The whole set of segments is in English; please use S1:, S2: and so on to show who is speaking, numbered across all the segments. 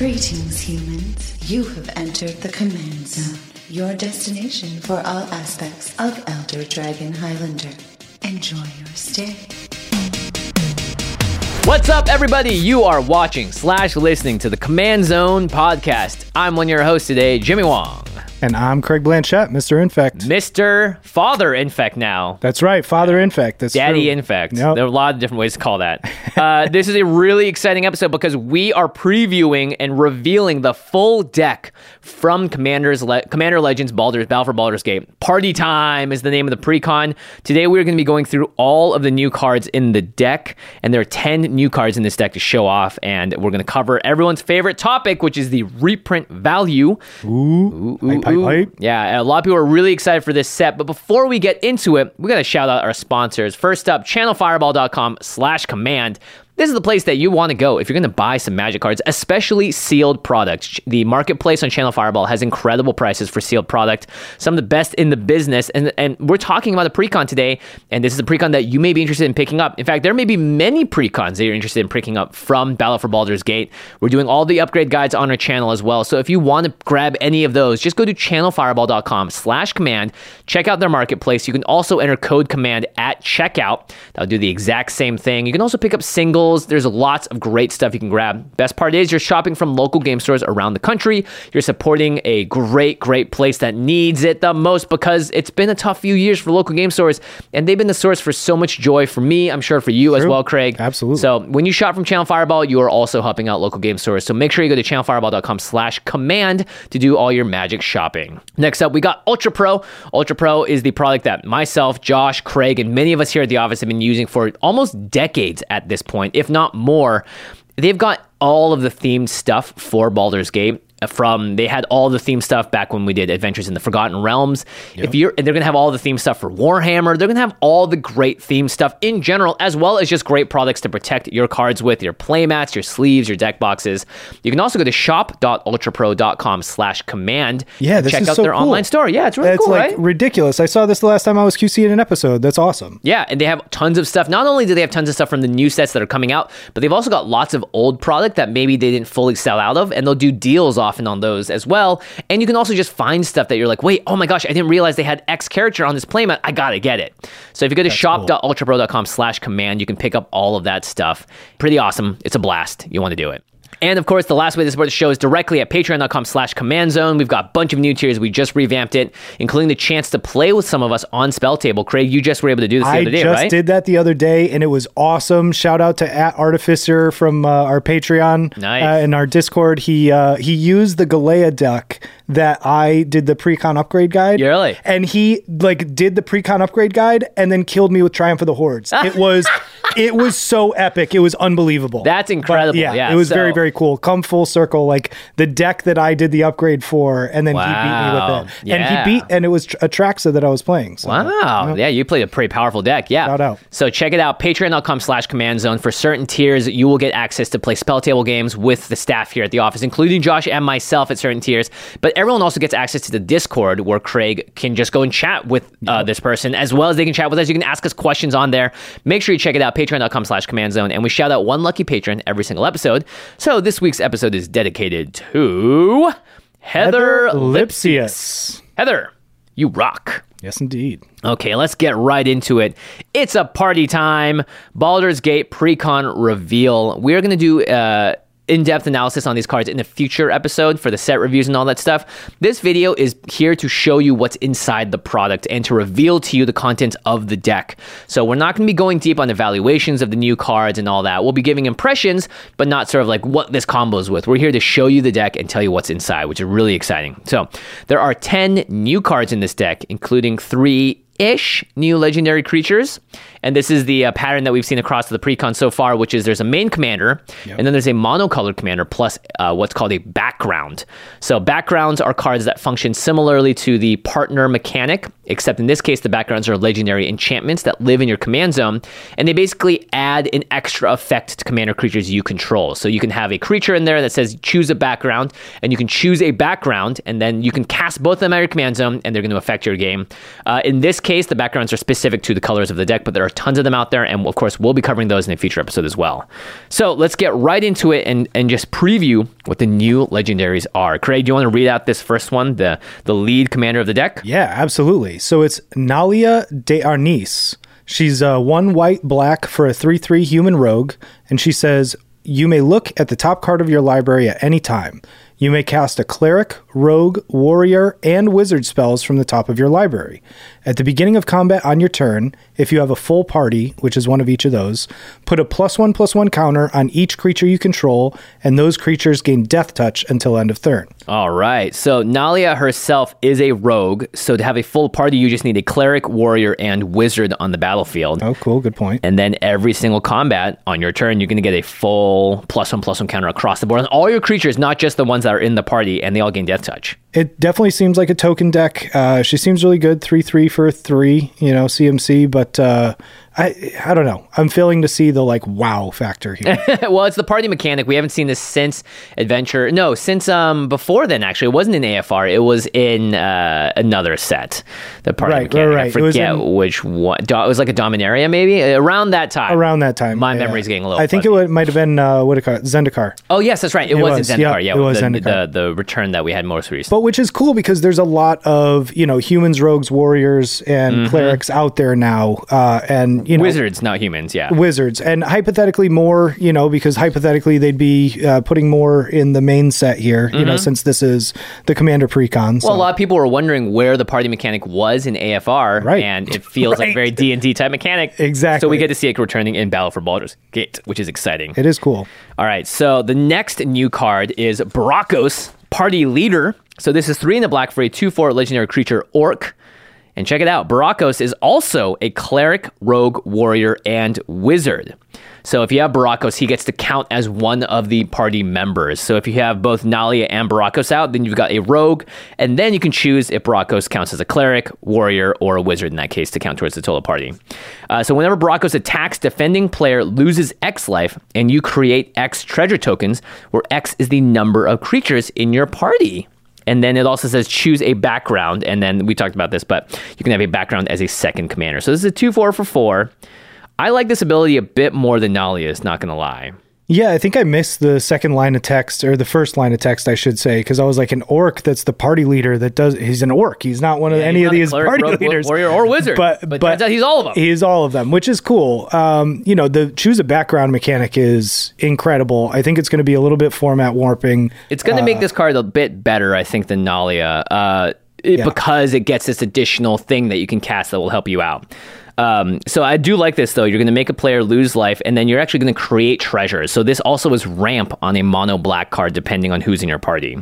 S1: Greetings, humans. You have entered the Command Zone, your destination for all aspects of Elder Dragon Highlander. Enjoy your stay.
S2: What's up, everybody? You are watching slash listening to the Command Zone podcast. I'm one of your hosts today, Jimmy Wong.
S3: And I'm Craig Blanchette, Mr. Infect.
S2: Mr. Father Infect now.
S3: That's right, Father Infect. That's
S2: Daddy
S3: true.
S2: Infect.
S3: Yep.
S2: There are a lot of different ways to call that. Uh, this is a really exciting episode because we are previewing and revealing the full deck from Commander's Le- Commander Legends Baldur's Battle for Baldur's Gate. Party time is the name of the precon. Today we're going to be going through all of the new cards in the deck, and there are 10 new cards in this deck to show off, and we're going to cover everyone's favorite topic, which is the reprint value.
S3: Ooh,
S2: Ooh,
S3: hype, hype,
S2: ooh.
S3: hype.
S2: Yeah, a lot of people are really excited for this set. But before we get into it, we got to shout out our sponsors. First up, channelfireball.com slash command. This is the place that you want to go if you're going to buy some magic cards, especially sealed products. The marketplace on Channel Fireball has incredible prices for sealed product, some of the best in the business. And, and we're talking about a precon today, and this is a precon that you may be interested in picking up. In fact, there may be many precons that you're interested in picking up from Battle for Baldur's Gate. We're doing all the upgrade guides on our channel as well. So if you want to grab any of those, just go to channelfireball.com slash command, check out their marketplace. You can also enter code command at checkout. That'll do the exact same thing. You can also pick up There's lots of great stuff you can grab. Best part is you're shopping from local game stores around the country. You're supporting a great, great place that needs it the most because it's been a tough few years for local game stores, and they've been the source for so much joy for me. I'm sure for you as well, Craig.
S3: Absolutely.
S2: So when you shop from Channel Fireball, you are also helping out local game stores. So make sure you go to channelfireball.com slash command to do all your magic shopping. Next up, we got Ultra Pro. Ultra Pro is the product that myself, Josh, Craig, and many of us here at the office have been using for almost decades at this point, if not more. They've got all of the themed stuff for Baldur's Gate. From they had all the theme stuff back when we did Adventures in the Forgotten Realms. If you're, and they're gonna have all the theme stuff for Warhammer. They're gonna have all the great theme stuff in general, as well as just great products to protect your cards with, your playmats, your sleeves, your deck boxes. You can also go to shop.ultrapro.com
S3: slash
S2: command.
S3: Yeah,
S2: check
S3: is
S2: out
S3: so
S2: their
S3: cool.
S2: online store. Yeah, it's really
S3: It's
S2: cool,
S3: like
S2: right?
S3: ridiculous. I saw this the last time I was QC in an episode. That's awesome.
S2: Yeah, and they have tons of stuff. Not only do they have tons of stuff from the new sets that are coming out, but they've also got lots of old product that maybe they didn't fully sell out of, and they'll do deals often on those as well. And you can also just find stuff that you're like, wait, oh my gosh, I didn't realize they had X character on this playmat. I gotta get it. So if you go to shop.ultrapro.com slash command, you can pick up all of that stuff. Pretty awesome. It's a blast. You want to do it. And of course, the last way to support the show is directly at patreon.com slash command zone. We've got a bunch of new tiers. We just revamped it, including the chance to play with some of us on Spell Table. Craig, you just were able to do this the
S3: I
S2: other day, right?
S3: I just did that the other day, and it was awesome. Shout out to at Artificer from uh, our Patreon
S2: Nice.
S3: uh, and our Discord. He uh, he used the Galea deck that I did the precon upgrade guide.
S2: Yeah, really?
S3: And he like did the precon upgrade guide and then killed me with Triumph of the Hordes. it was it was so epic. It was unbelievable.
S2: That's incredible.
S3: yeah,
S2: Yeah,
S3: it was
S2: so-
S3: very very cool. Come full circle, like the deck that I did the upgrade for, and then
S2: Wow.
S3: he beat me with it.
S2: Yeah.
S3: And he beat, and it was Atraxa that I was playing. So,
S2: Wow. Yeah, you played a pretty powerful deck. Yeah.
S3: Shout out.
S2: So check it out. Patreon.com slash command zone. For certain tiers, you will get access to play spell table games with the staff here at the office, including Josh and myself at certain tiers. But everyone also gets access to the Discord where Craig can just go and chat with uh, this person as well as they can chat with us. You can ask us questions on there. Make sure you check it out. Patreon.com slash command zone. And we shout out one lucky patron every single episode. So this week's episode is dedicated to Heather,
S3: Heather
S2: Lipsius. Heather, you rock.
S3: Yes, indeed.
S2: Okay, let's get right into it. It's a party time. Baldur's Gate Precon reveal. We're going to do uh, in-depth analysis on these cards in a future episode for the set reviews and all that stuff. This video is here to show you what's inside the product and to reveal to you the content of the deck. So we're not going to be going deep on evaluations of the new cards and all that. We'll be giving impressions, but not sort of like what this combos with. We're here to show you the deck and tell you what's inside, which is really exciting. So there are 10 new cards in this deck, including three ish new legendary creatures. And this is the uh, pattern that we've seen across the precon so far, which is there's a main commander, and then there's a monocolored commander plus uh, what's called a background. So backgrounds are cards that function similarly to the partner mechanic, except in this case, the backgrounds are legendary enchantments that live in your command zone, and they basically add an extra effect to commander creatures you control. So you can have a creature in there that says choose a background, and you can choose a background, and then you can cast both of them at your command zone, and they're going to affect your game. Uh, in this case, the backgrounds are specific to the colors of the deck, but there are are tons of them out there, and of course, we'll be covering those in a future episode as well. So let's get right into it and, and just preview what the new legendaries are. Craig, do you want to read out this first one, the the lead commander of the deck?
S3: Yeah, absolutely. So it's Nalia de'Arnise. She's uh, one white black for a 3 3 human rogue, and she says, You may look at the top card of your library at any time. You may cast a cleric, rogue, warrior, and wizard spells from the top of your library. At the beginning of combat on your turn, if you have a full party, which is one of each of those, put a plus one plus one counter on each creature you control, and those creatures gain death touch until end of turn.
S2: All right. So Nalia herself is a rogue. So to have a full party, you just need a cleric, warrior, and wizard on the battlefield.
S3: Oh, cool. Good point.
S2: And then every single combat on your turn, you're going to get a full plus one plus one counter across the board on all your creatures, not just the ones that are in the party, and they all gain death touch.
S3: It definitely seems like a token deck. Uh, she seems really good, three three for three, you know, CMC. But uh, I I don't know. I'm failing to see the like wow factor here.
S2: well, it's the party mechanic. We haven't seen this since Adventure. No, since um before then. Actually, it wasn't in AFR. It was in uh, another set. The party
S3: Right,
S2: mechanic.
S3: right, right.
S2: I forget
S3: in-
S2: which one. Do- It was like a Dominaria, maybe around that time.
S3: Around that time,
S2: My
S3: yeah.
S2: memory's getting a little.
S3: I think
S2: fuzzy.
S3: it would, might have been uh, what it called Zendikar.
S2: Oh yes, that's right. It,
S3: It
S2: was,
S3: was,
S2: in
S3: yeah,
S2: Zendikar. Yeah,
S3: it was
S2: the,
S3: Zendikar.
S2: The, the return that we had most recently.
S3: But which is cool because there's a lot of you know humans, rogues, warriors, and clerics out there now, uh, and you know
S2: Wizards, not humans. Yeah.
S3: wizards, and hypothetically more, you know, because hypothetically they'd be uh, putting more in the main set here, you know, since this is the commander precon. So.
S2: Well, a lot of people were wondering where the party mechanic was in AFR,
S3: Right.
S2: and it feels like
S3: Right.
S2: very D and D type mechanic.
S3: Exactly.
S2: So we get to see it returning in Battle for Baldur's Gate, which is exciting.
S3: it is cool.
S2: All right. So the next new card is Burakos, Party Leader. So this is three in the black for a two-four legendary creature Orc. And check it out. Burakos is also a cleric, rogue, warrior, and wizard. So if you have Burakos, he gets to count as one of the party members. So if you have both Nalia and Burakos out, then you've got a rogue, and then you can choose if Burakos counts as a cleric, warrior, or a wizard in that case to count towards the total party. Uh, so whenever Burakos attacks, defending player loses X life, and you create X treasure tokens, where X is the number of creatures in your party. And then it also says choose a background. And then we talked about this, but you can have a background as a second commander. So this is a 2 4 for 4. I like this ability a bit more than Nalia's, not going to lie.
S3: Yeah, I think I missed the second line of text or the first line of text, I should say, because I was like an orc. That's the party leader. That does. He's an orc. He's not one of any of these
S2: cleric,
S3: party
S2: rogue,
S3: leaders,
S2: warrior, or wizard.
S3: But
S2: But
S3: but,
S2: he's all of them.
S3: He's all of them, which is cool. Um, you know, the choose a background mechanic is incredible. I think it's going to be a little bit format warping.
S2: It's going to make this card a bit better, I think, than Nalia, uh, it-
S3: Yeah.
S2: because it gets this additional thing that you can cast that will help you out. Um, so I do like this though. You're going to make a player lose life, and then you're actually going to create treasures. So this also is ramp on a mono black card, depending on who's in your party.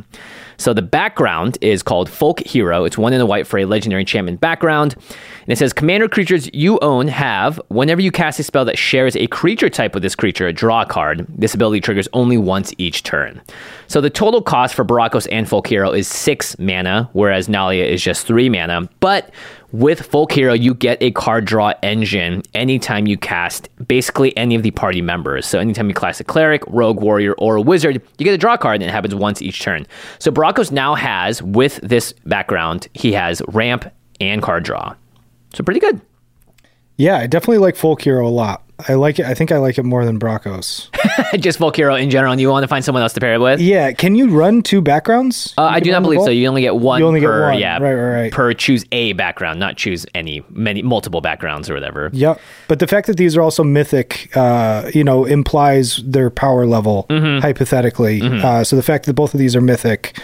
S2: So the background is called Folk Hero. It's one in a white for a legendary enchantment background. And it says commander creatures you own have, whenever you cast a spell that shares a creature type with this creature, draw a card. This ability triggers only once each turn. So the total cost for Burakos and Folk Hero is six mana, whereas Nalia is just three mana. But with Folk Hero, you get a card draw engine anytime you cast basically any of the party members. So anytime you cast a cleric, rogue, warrior, or a wizard, you get a draw card and it happens once each turn. So Burakos now has, with this background, he has ramp and card draw. So pretty good.
S3: Yeah, I definitely like Folk Hero a lot. I like it. I think I like it more than Burakos.
S2: Just Folk Hero in general, and you want to find someone else to pair it with?
S3: yeah, can you run two backgrounds?
S2: Uh, I do not believe so. You only get one
S3: You only get one.
S2: yeah,
S3: Right, right, right.
S2: per choose a background, not choose any many multiple backgrounds or whatever.
S3: Yep. But the fact that these are also mythic, uh, you know, implies their power level
S2: Mm-hmm.
S3: hypothetically. Uh, so the fact that both of these are mythic,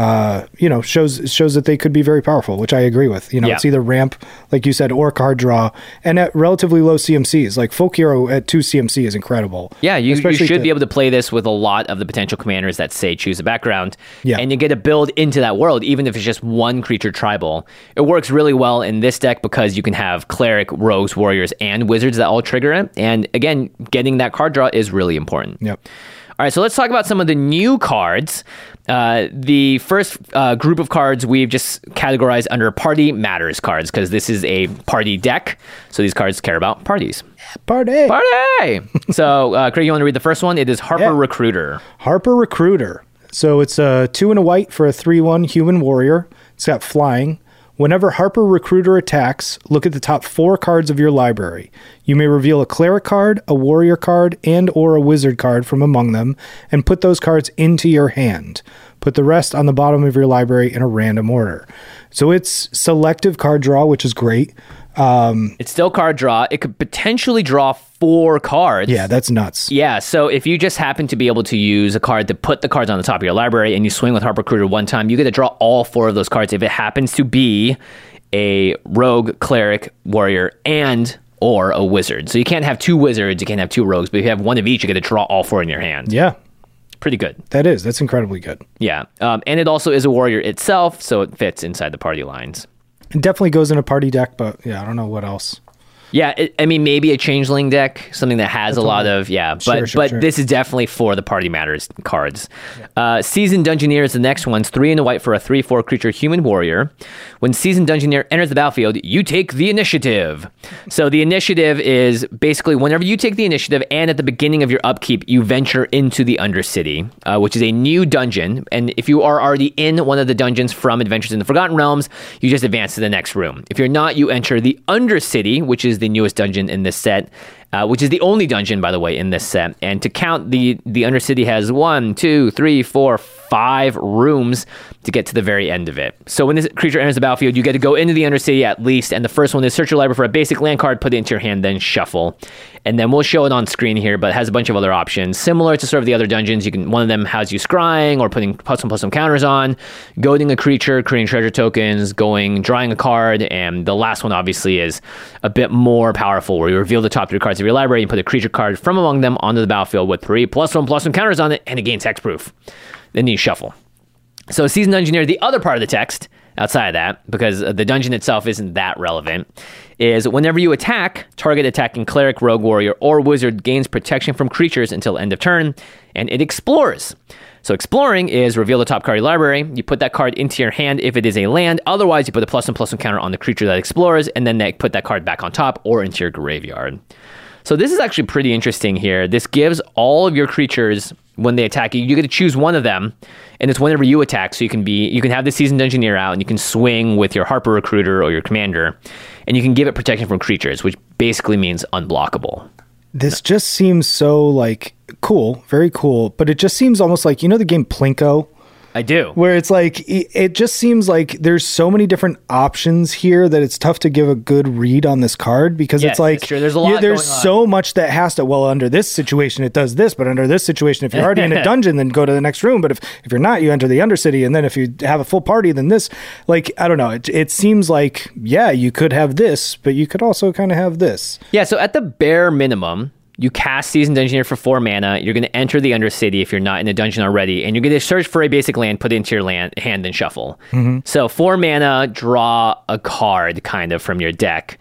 S3: uh, you know, shows shows that they could be very powerful, which I agree with. You know,
S2: Yeah.
S3: it's either ramp, like you said, or card draw, and at relatively low CMCs. Like Folk Hero at two CMC is incredible.
S2: Yeah, you, you should
S3: to-
S2: be able to play this with a lot of the potential commanders that say choose a background.
S3: Yeah.
S2: And you get to build into that world, even if it's just one creature tribal. It works really well in this deck because you can have cleric, rogues, warriors, and wizards that all trigger it. And again, getting that card draw is really important.
S3: Yep.
S2: All right, so let's talk about some of the new cards. Uh, the first uh, group of cards we've just categorized under Party Matters cards because this is a party deck. So these cards care about parties.
S3: Party.
S2: Party! so, uh, Craig, you want to read the first one? It is Harper
S3: Yeah.
S2: Recruiter.
S3: Harper Recruiter. So it's a two and a white for a 3 1 human warrior. It's got flying. Whenever Harper Recruiter attacks, look at the top four cards of your library. You may reveal a cleric card, a warrior card, and or a wizard card from among them, and put those cards into your hand. Put the rest on the bottom of your library in a random order. So it's selective card draw, which is great.
S2: It's still card draw. It could potentially draw four cards.
S3: Yeah, that's nuts.
S2: Yeah, so if you just happen to be able to use a card to put the cards on the top of your library and you swing with Harper Recruiter one time, you get to draw all four of those cards if it happens to be a rogue, cleric, warrior, and or a wizard. So you can't have two wizards, you can't have two rogues, but if you have one of each, you get to draw all four in your hand.
S3: Yeah,
S2: Pretty good.
S3: that is. That's incredibly good.
S2: Yeah. Um, and it also is a warrior itself, so it fits inside the party lines.
S3: It definitely goes in a party deck, but yeah, I don't know what else.
S2: Yeah, it, I mean maybe a changeling deck, something that has a lot of yeah, but
S3: Sure, sure,
S2: but
S3: sure.
S2: this is definitely for the party matters cards. Uh, Seasoned Dungeoneer is the next one. It's three and a white for a three-four creature human warrior. When Seasoned Dungeoneer enters the battlefield, you take the initiative. So the initiative is basically whenever you take the initiative, and at the beginning of your upkeep, you venture into the Undercity, uh, which is a new dungeon. And if you are already in one of the dungeons from Adventures in the Forgotten Realms, you just advance to the next room. If you're not, you enter the Undercity, which is the newest dungeon in this set, uh, which is the only dungeon, by the way, in this set. And to count, the the Undercity has one, two, three, four, five rooms to get to the very end of it. So when this creature enters the battlefield, you get to go into the Undercity at least. And the first one is search your library for a basic land card, put it into your hand, then shuffle. And then we'll show it on screen here, but it has a bunch of other options similar to sort of the other dungeons. You can one of them has you scrying or putting plus one plus one counters on, goading a creature, creating treasure tokens, going drawing a card, and the last one obviously is a bit more powerful, where you reveal the top three cards of your library and put a creature card from among them onto the battlefield with three plus one plus one counters on it, and it gains hexproof. Then you shuffle. So, Seasoned Dungeoneer, the other part of the text, outside of that, because the dungeon itself isn't that relevant, is whenever you attack, target attacking cleric, rogue, warrior, or wizard gains protection from creatures until end of turn, and it explores. So, exploring is reveal the top card of your library. You put that card into your hand if it is a land. Otherwise, you put a plus one plus one counter on the creature that explores, and then they put that card back on top or into your graveyard. So this is actually pretty interesting here. This gives all of your creatures when they attack you, you get to choose one of them, and it's whenever you attack. So you can be you can have the Seasoned Dungeoneer out, and you can swing with your Harper recruiter or your commander, and you can give it protection from creatures, which basically means unblockable.
S3: This just seems so like cool, very cool, but it just seems almost like you know the game Plinko,
S2: I do.
S3: where it's like it just seems like there's so many different options here that it's tough to give a good read on this card because
S2: Yes,
S3: it's like.
S2: There's a
S3: yeah,
S2: lot
S3: there's so much that has to well under this situation it does this, but under this situation if you're already in a dungeon then go to the next room, but if if you're not you enter the Undercity and then if you have a full party then this like I don't know it it seems like yeah you could have this, but you could also kind of have this.
S2: Yeah, so at the bare minimum, you cast Seasoned Dungeoneer for four mana. You're going to enter the Undercity if you're not in the dungeon already, and you're going to search for a basic land, put it into your land hand, and shuffle. Mm-hmm. So four mana, draw a card kind of from your deck.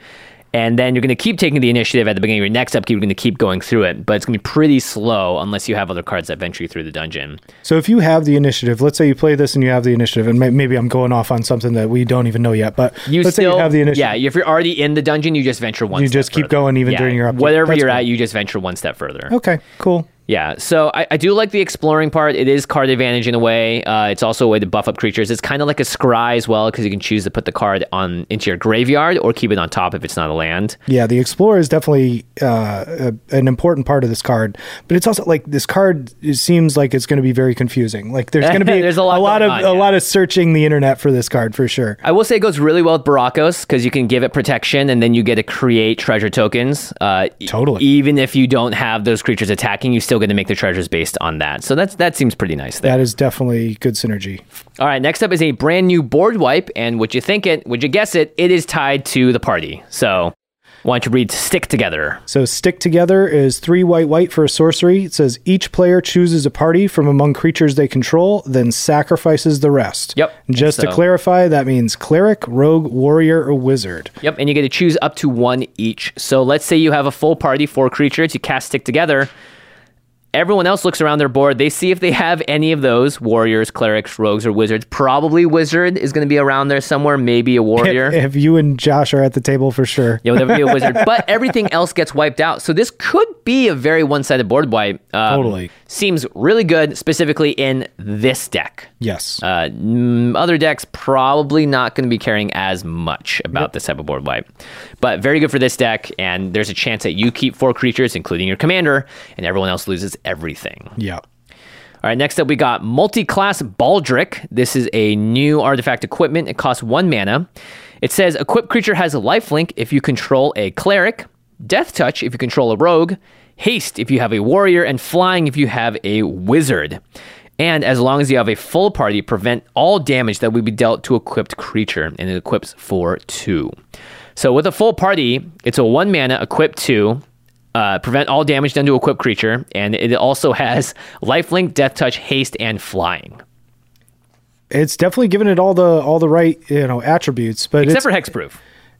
S2: And then you're going to keep taking the initiative at the beginning of your next upkeep. You're going to keep going through it, but it's going to be pretty slow unless you have other cards that venture you through the dungeon.
S3: So if you have the initiative, let's say you play this and you have the initiative, and may- maybe I'm going off on something that we don't even know yet, but
S2: You
S3: let's
S2: still
S3: say you have the initiative.
S2: Yeah, if you're already in the dungeon, you just venture one.
S3: You
S2: step
S3: just keep
S2: further.
S3: going even
S2: Yeah,
S3: during your upkeep.
S2: Whatever
S3: That's
S2: you're
S3: cool.
S2: at, you just venture one step further.
S3: Okay, cool.
S2: Yeah, so I, I do like the exploring part. It is card advantage in a way. Uh, it's also a way to buff up creatures. It's kind of like a scry as well because you can choose to put the card on into your graveyard or keep it on top if it's not a land.
S3: Yeah, the explorer is definitely uh, a, an important part of this card, but it's also like this card it seems like it's going to be very confusing. Like there's going to be
S2: There's a lot
S3: of
S2: going on,
S3: a lot of searching the internet for this card for sure.
S2: I will say it goes really well with Burakos because you can give it protection and then you get to create treasure tokens. Uh, e-
S3: Totally.
S2: Even if you don't have those creatures attacking, you still get to make the treasures based on that. So that's that seems pretty nice there.
S3: That is definitely good synergy.
S2: All right, next up is a brand new board wipe, and would you think it? Would you guess it? It is tied to the party. So, why don't you read "Stick Together"?
S3: So stick together is three white white for a sorcery. It says each player chooses a party from among creatures they control, then sacrifices the rest.
S2: Yep.
S3: Just to clarify, that means cleric, rogue, warrior, or wizard.
S2: Yep, and you get to choose up to one each. So let's say you have a full party, four creatures. You cast Stick Together. Everyone else looks around their board. They see if they have any of those warriors, clerics, rogues, or wizards. Probably wizard is going to be around there somewhere. Maybe a warrior.
S3: If you and Josh are at the table for sure.
S2: Yeah, there would be a wizard. But everything else gets wiped out. So this could be a very one-sided board wipe. Um,
S3: Totally.
S2: Seems really good, specifically in this deck.
S3: Yes.
S2: Uh, other decks probably not going to be caring as much about this type of board wipe, but very good for this deck. And there's a chance that you keep four creatures, including your commander, and everyone else loses everything.
S3: yeah.
S2: All right, next up we got multi-class Baldric. This is a new artifact equipment. It costs one mana. It says equipped creature has a lifelink if you control a cleric, death touch if you control a rogue, haste if you have a warrior, and flying if you have a wizard. And as long as you have a full party, prevent all damage that would be dealt to equipped creature, and it equips for two. So with a full party, it's a one mana equip two, uh, prevent all damage done to equipped creature, and it also has lifelink, death touch, haste, and flying.
S3: It's definitely given it all the all the right, you know, attributes, but
S2: Except
S3: it's,
S2: for hexproof.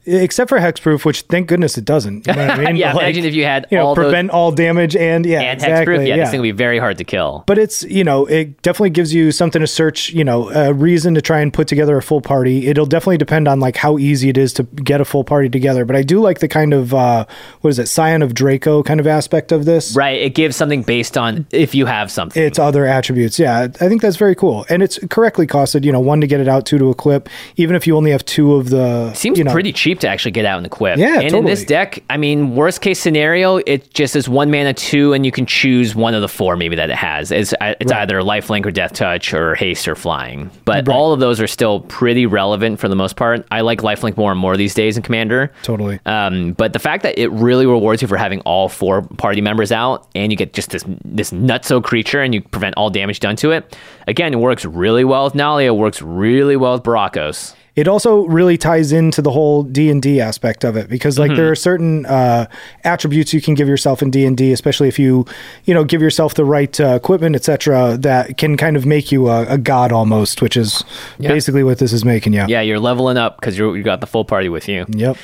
S3: Except for hexproof, which thank goodness it doesn't. You know I mean?
S2: yeah,
S3: Like,
S2: imagine if you had
S3: you know,
S2: all those
S3: prevent all damage and yeah,
S2: and
S3: exactly,
S2: hexproof. Yeah,
S3: yeah.
S2: this thing would be very hard to kill.
S3: but it's you know it definitely gives you something to search you know a reason to try and put together a full party it'll definitely depend on like how easy it is to get a full party together but i do like the kind of uh what is it scion of draco kind of aspect of this
S2: Right, it gives something based on if you have something.
S3: its other attributes yeah i think that's very cool and it's correctly costed you know one to get it out two to equip even if you only have two of the
S2: Seems
S3: you know,
S2: pretty cheap to actually get out and equip.
S3: Yeah,
S2: and in this deck, I mean, worst case scenario, it just is one mana two, and you can choose one of the four maybe that it has. It's it's either lifelink or death touch or haste or flying. But all of those are still pretty relevant for the most part. I like lifelink more and more these days in Commander.
S3: Totally.
S2: Um, but the fact that it really rewards you for having all four party members out, and you get just this this nutso creature, and you prevent all damage done to it. Again, it works really well with Nalia. Works really well with Burakos.
S3: It also really ties into the whole d&d aspect of it because like there are certain uh, attributes you can give yourself in d&d especially if you you know give yourself the right uh, equipment etc that can kind of make you a, a god almost which is basically what this is making you
S2: Yeah, you're leveling up because you got the full party with you.
S3: yep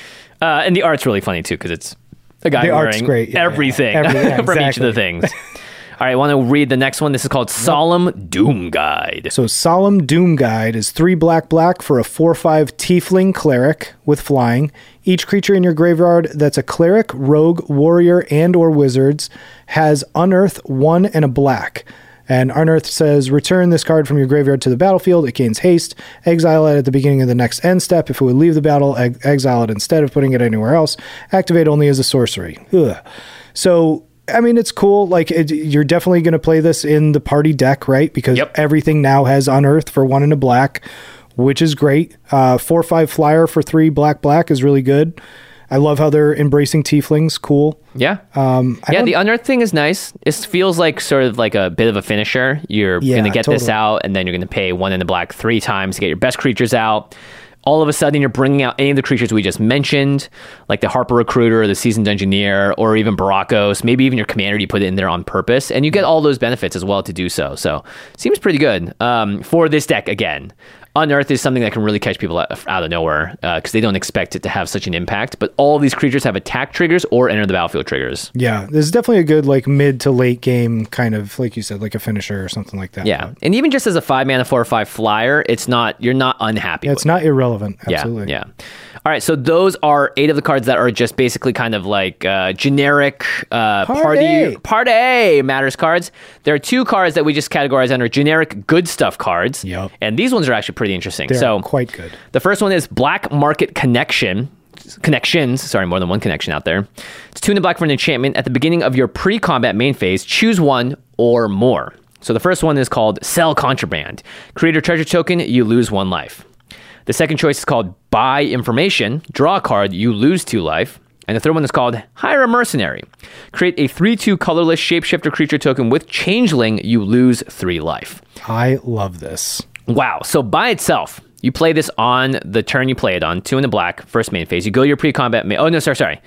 S2: Uh, and the art's really funny too because it's a guy
S3: The art's
S2: wearing
S3: great, yeah, yeah.
S2: everything
S3: Every- yeah,
S2: from each of the things. All right, I want to read the next one. This is called Solemn Doomguide.
S3: so Solemn Doomguide is three black black for a 4-5 tiefling cleric with flying each creature in your graveyard that's a cleric rogue warrior and or wizards has unearth one and a black And Unearth says, return this card from your graveyard to the battlefield. It gains haste. Exile it at the beginning of the next end step. If it would leave the battle, ex- exile it instead of putting it anywhere else. Activate only as a sorcery. Ugh. So, I mean, it's cool. Like, it, you're definitely going to play this in the party deck, right? Because
S2: Yep.
S3: everything now has Unearth for one and a black, which is great. Uh, four five flyer for three black black is really good. I love how they're embracing tieflings. Cool.
S2: Yeah.
S3: Um, I
S2: yeah, the unearthed thing is nice. It feels like sort of like a bit of a finisher. You're
S3: Yeah,
S2: going to get this out, and then you're going to pay one in the black three times to get your best creatures out. All of a sudden, you're bringing out any of the creatures we just mentioned, like the Harper Recruiter, or the Seasoned Dungeoneer, or even Burakos. Maybe even your commander, you put it in there on purpose, and you get all those benefits as well to do so. So, seems pretty good um, for this deck again. Unearth is something that can really catch people out, out of nowhere because they don't expect it to have such an impact. But all these creatures have attack triggers or enter the battlefield triggers.
S3: Yeah, this is definitely a good like mid to late game kind of like you said, like a finisher or something like that.
S2: Yeah, and even just as a five mana four or five flyer, it's not you're not unhappy.
S3: Yeah, it's not irrelevant.
S2: Yeah,
S3: Absolutely.
S2: Yeah. All right. So those are eight of the cards that are just basically kind of like uh, generic uh, party
S3: Party.
S2: party matters cards. There are two cards that we just categorize under generic good stuff cards.
S3: Yep.
S2: And these ones are actually pretty interesting.
S3: They're
S2: so
S3: quite good.
S2: The first one is Black Market Connection. Connections, sorry, more than one connection out there. It's two in the black for an enchantment. At the beginning of your pre combat main phase, choose one or more. So the first one is called Sell Contraband. Create a treasure token, you lose one life. The second choice is called Buy Information. Draw a card, you lose two life. And the third one is called Hire a Mercenary. Create a 3 2 colorless shapeshifter creature token with Changeling, you lose three life.
S3: I love this.
S2: Wow. So by itself, you play this on the turn you play it on, two in the black, first main phase. You go your pre-combat main. Oh no, sorry, sorry.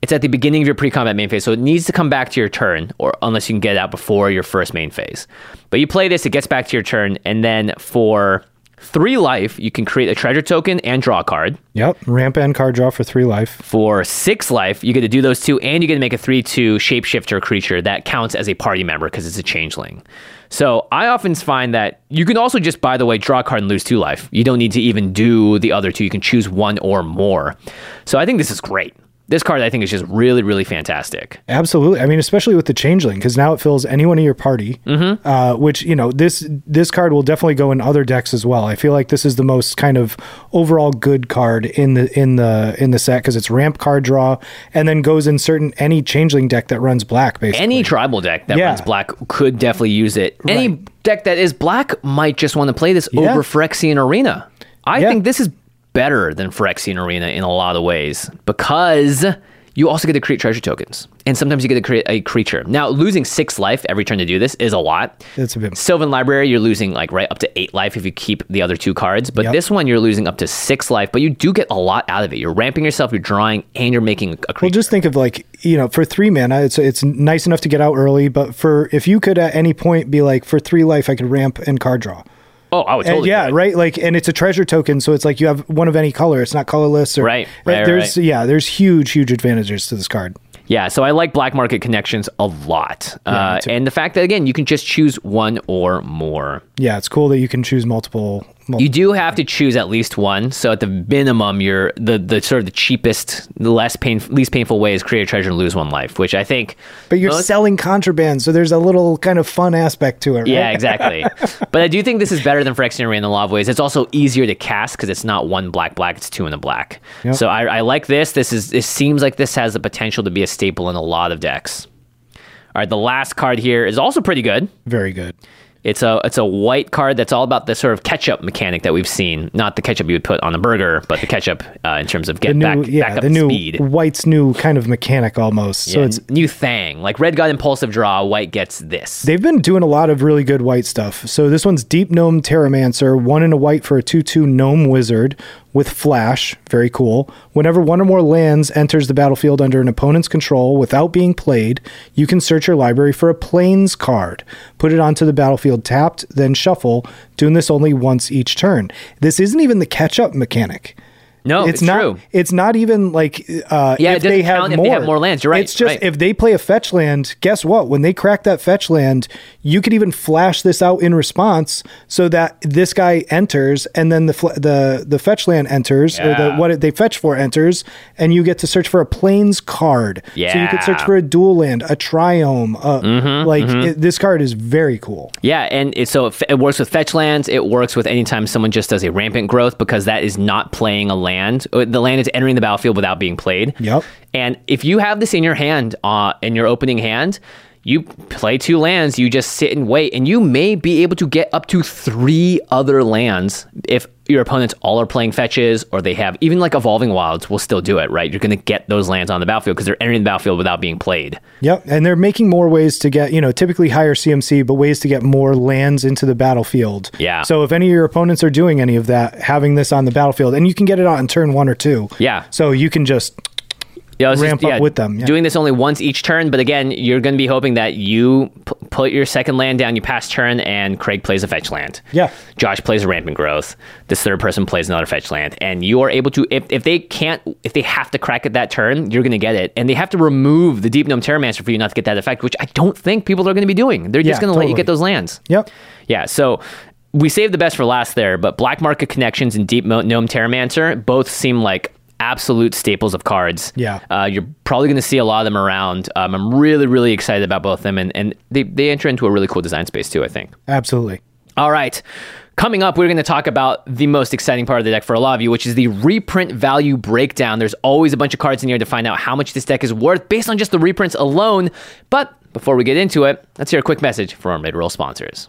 S2: It's at the beginning of your pre-combat main phase, so it needs to come back to your turn, or unless you can get it out before your first main phase. But you play this, it gets back to your turn, and then for three life, you can create a treasure token and draw a card.
S3: Yep. Ramp and card draw for three life.
S2: For six life, you get to do those two, and you get to make a 3 2 shapeshifter creature that counts as a party member because it's a changeling. So I often find that you can also just, by the way, draw a card and lose two life. You don't need to even do the other two. You can choose one or more. So I think this is great. This card, I think, is just really, really fantastic.
S3: Absolutely. I mean, especially with the changeling, because now it fills anyone in your party. Mm-hmm. Uh, which you know, this this card will definitely go in other decks as well. I feel like this is the most kind of overall good card in the in the in the set because it's ramp card draw, and then goes in certain any changeling deck that runs black. Basically,
S2: Any tribal deck that
S3: Yeah.
S2: runs black could definitely use it. Any
S3: Right.
S2: deck that is black might just want to play this
S3: Yeah.
S2: over Phyrexian Arena. I
S3: Yeah.
S2: think this is better than Phyrexian Arena in a lot of ways because you also get to create treasure tokens. And sometimes you get to create a creature. Now, losing six life every turn to do this is a lot.
S3: It's a bit-
S2: Sylvan Library, you're losing like right up to eight life if you keep the other two cards. But
S3: Yep.
S2: this one, you're losing up to six life, but you do get a lot out of it. You're ramping yourself, you're drawing, and you're making a creature.
S3: Well, just think of like you know, for three mana, it's it's nice enough to get out early. But for if you could at any point be like, for three life, I could ramp and card draw.
S2: Oh, I would
S3: And yeah, right. Like, and it's a treasure token, so it's like you have one of any color. It's not colorless. Or,
S2: Right, right,
S3: There's
S2: right.
S3: yeah, there's huge, huge advantages to this card.
S2: Yeah, so I like black market connections a lot. uh, and the fact that, again, you can just choose one or more.
S3: Yeah, it's cool that you can choose multiple.
S2: You do have to choose at least one. So at the minimum, you're the, the sort of the cheapest, the less pain, least painful way is create a treasure and lose one life, which I think.
S3: but you're
S2: most-
S3: selling contraband, so there's a little kind of fun aspect to it. Right?
S2: Yeah, exactly. but I do think this is better than Phyrexian Arena in a lot of ways. It's also easier to cast because it's not one black black; it's two in a black.
S3: Yep.
S2: So I, I like this. This is. It seems like this has the potential to be a staple in a lot of decks. All right, the last card here is also pretty good.
S3: very good.
S2: It's a it's a white card that's all about the sort of ketchup mechanic that we've seen. Not the ketchup you would put on a burger, but the ketchup uh, in terms of get
S3: The new,
S2: back
S3: yeah,
S2: back up
S3: the new
S2: speed.
S3: white's new kind of mechanic almost. So
S2: Yeah,
S3: it's
S2: new thing like red got impulsive draw. White gets this.
S3: They've been doing a lot of really good white stuff. So this one's Deep Gnome Terramancer, one in a white for a 2 2 Gnome Wizard with Flash. Very cool. Whenever one or more lands enters the battlefield under an opponent's control without being played, you can search your library for a Plains card. Put it onto the battlefield tapped, then shuffle, doing this only once each turn. This isn't even the catch up mechanic.
S2: No,
S3: it's,
S2: it's,
S3: not.
S2: true.
S3: It's not even like uh,
S2: Yeah,
S3: if they have
S2: count if
S3: more.
S2: they have more lands. You're right,
S3: It's just
S2: right.
S3: if they play a fetch land. Guess what? When they crack that fetch land, you could even flash this out in response so that this guy enters, and then the fl- the the fetch land enters, or the what they fetch for enters, and you get to search for a plains card. so you could search
S2: Mm-hmm,
S3: for a dual land, a triome. Uh, like it- this card is very cool.
S2: Yeah, and it, so it, it works with fetch lands. It works with anytime someone just does a rampant growth because that is not playing a land. Uh, The land is entering the battlefield without being played.
S3: Yep.
S2: And if you have this in your hand, uh, in your opening hand, you play two lands. You just sit and wait, and you may be able to get up to three other lands if your opponents all are playing fetches or they have even like evolving wilds will still do it right you're going to get those lands on the battlefield because they're entering the battlefield without being played
S3: Yep, and they're making more ways to get, you know, typically higher CMC, but ways to get more lands into the battlefield.
S2: Yeah.
S3: So if any of your opponents are doing any of that, having this on the battlefield, and you can get it out in turn one or two.
S2: Yeah.
S3: So you can just
S2: Yeah,
S3: ramp up with them, yeah.
S2: Doing this only once each turn, but again, you're going to be hoping that you p- put your second land down, you pass turn, and Craig plays a fetch land.
S3: Yeah.
S2: Josh plays a rampant growth. This third person plays another fetch land, and you are able to. If, if they can't, if they have to crack it that turn, you're going to get it, and they have to remove the Deep Gnome Terramancer for you not to get that effect, which I don't think people are going to be doing. They're just
S3: Yeah,
S2: going to let you get those lands.
S3: Yep.
S2: Yeah, so we saved the best for last there, but Black Market Connections and Deep Gnome Terramancer both seem like absolute staples of cards.
S3: Yeah.
S2: Uh, you're probably going to see a lot of them around. Um, I'm really, really excited about both of them, and, and they, they enter into a really cool design space too, I think.
S3: Absolutely.
S2: All right. Coming up, we're going to talk about the most exciting part of the deck for a lot of you, which is the reprint value breakdown. There's always a bunch of cards in here to find out how much this deck is worth based on just the reprints alone. But before we get into it, let's hear a quick message from our mid-roll sponsors.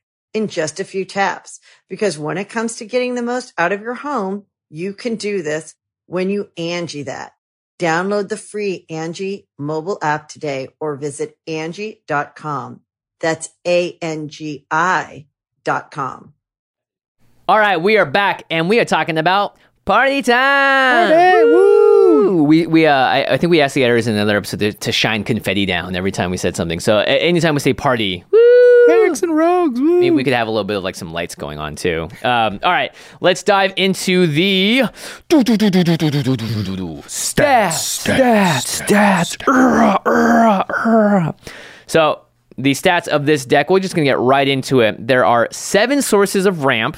S4: in just a few taps. Because when it comes to getting the most out of your home, you can do this when you Angi that. Download the free Angi mobile app today or visit Angi.com. That's A-N-G-I dot com.
S2: All right, we are back and we are talking about party time.
S3: Party,
S2: Woo! We we uh, I, I think we asked the editors in another episode to, to shine confetti down every time we said something. So anytime we say party,
S3: Clerics and rogues. Woo.
S2: Maybe we could have a little bit of like some lights going on too. Um, all right, let's dive into the stats, stats, stats. So the stats of this deck, we're just gonna get right into it. There are seven sources of ramp,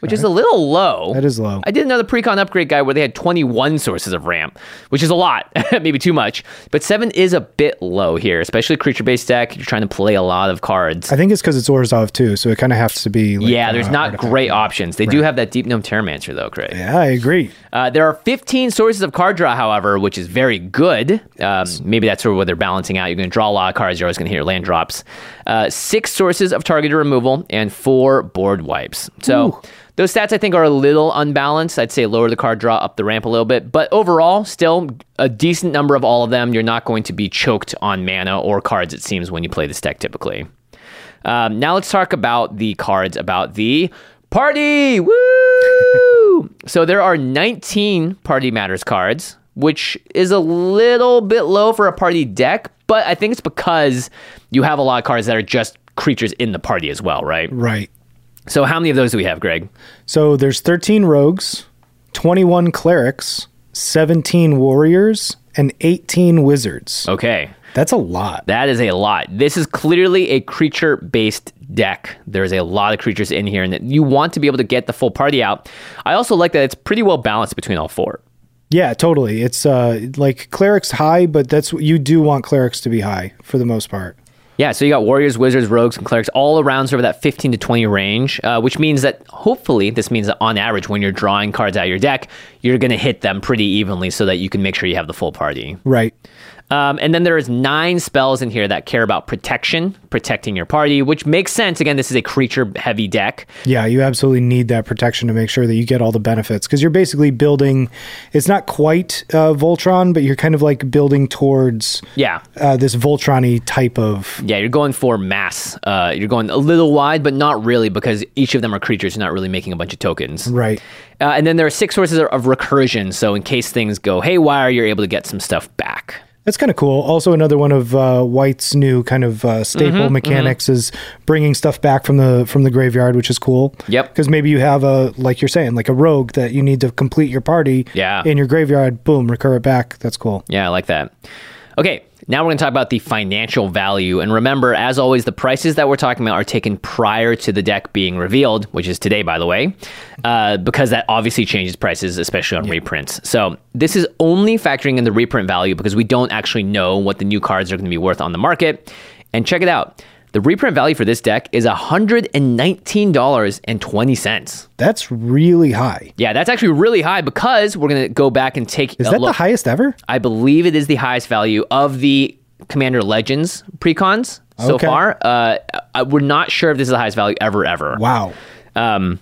S2: which is a little low.
S3: That is low.
S2: I did another precon upgrade guide where they had 21 sources of ramp, which is a lot, maybe too much. But seven is a bit low here, especially creature based deck. You're trying to play a lot of cards.
S3: I think it's because it's Orzhov too, so it kind of has to be. Like,
S2: yeah, there's
S3: uh,
S2: not great options. They do have that Deep Gnome Terramancer, though, Craig.
S3: Yeah, I agree.
S2: Uh, there are 15 sources of card draw, however, which is very good. Um, maybe that's sort of what they're balancing out. You're going to draw a lot of cards. You're always going to hit your land drops. Uh, six sources of targeted removal and four board wipes. So those stats, I think, are a little unbalanced. I'd say lower the card draw, up the ramp a little bit. But overall, still a decent number of all of them. You're not going to be choked on mana or cards, it seems, when you play this deck typically. Um, now let's talk about the cards about the party. Woo! so there are 19 Party Matters cards, which is a little bit low for a party deck, but I think it's because you have a lot of cards that are just creatures in the party as well, right?
S3: Right.
S2: So how many of those do we have, Greg?
S3: So there's 13 rogues, 21 clerics, 17 warriors, and 18 wizards.
S2: Okay.
S3: That's a lot.
S2: That is a lot. This is clearly a creature based deck. There's a lot of creatures in here, and that you want to be able to get the full party out. I also like that it's pretty well balanced between all four.
S3: Yeah, totally. It's uh like clerics high, but that's you do want clerics to be high for the most part.
S2: Yeah, so you got warriors, wizards, rogues, and clerics all around sort of that 15 to 20 range, uh, which means that hopefully this means that on average, when you're drawing cards out of your deck, you're going to hit them pretty evenly so that you can make sure you have the full party.
S3: Right.
S2: Um, and then there is nine spells in here that care about protection, protecting your party, which makes sense. Again, this is a creature heavy deck.
S3: Yeah, you absolutely need that protection to make sure that you get all the benefits because you're basically building. It's not quite uh, Voltron, but you're kind of like building towards
S2: Yeah.
S3: uh, this Voltron-y type of.
S2: Yeah, you're going for mass. Uh, you're going a little wide, but not really because each of them are creatures. You're not really making a bunch of tokens.
S3: Right.
S2: Uh, and then there are six sources of, of recursion. So in case things go haywire, you're able to get some stuff back.
S3: That's kind of cool. Also, another one of uh, White's new kind of uh, staple
S2: Mm-hmm,
S3: mechanics is bringing stuff back from the from the graveyard, which is cool.
S2: Yep.
S3: Because maybe you have a like you're saying, like a rogue that you need to complete your party.
S2: Yeah.
S3: In your graveyard, boom, recur it back. That's cool.
S2: Yeah, I like that. Okay, now we're going to talk about the financial value. And remember, as always, the prices that we're talking about are taken prior to the deck being revealed, which is today, by the way, uh, because that obviously changes prices, especially on reprints. So this is only factoring in the reprint value because we don't actually know what the new cards are going to be worth on the market. And check it out. The reprint value for this deck is $119.20.
S3: That's really high.
S2: Yeah, that's actually really high because we're going to go back and take
S3: Is that the highest ever?
S2: I believe it is the highest value of the Commander Legends precons so
S3: Okay.
S2: far. Uh, I, we're not sure if this is the highest value ever, ever.
S3: Wow.
S2: Um,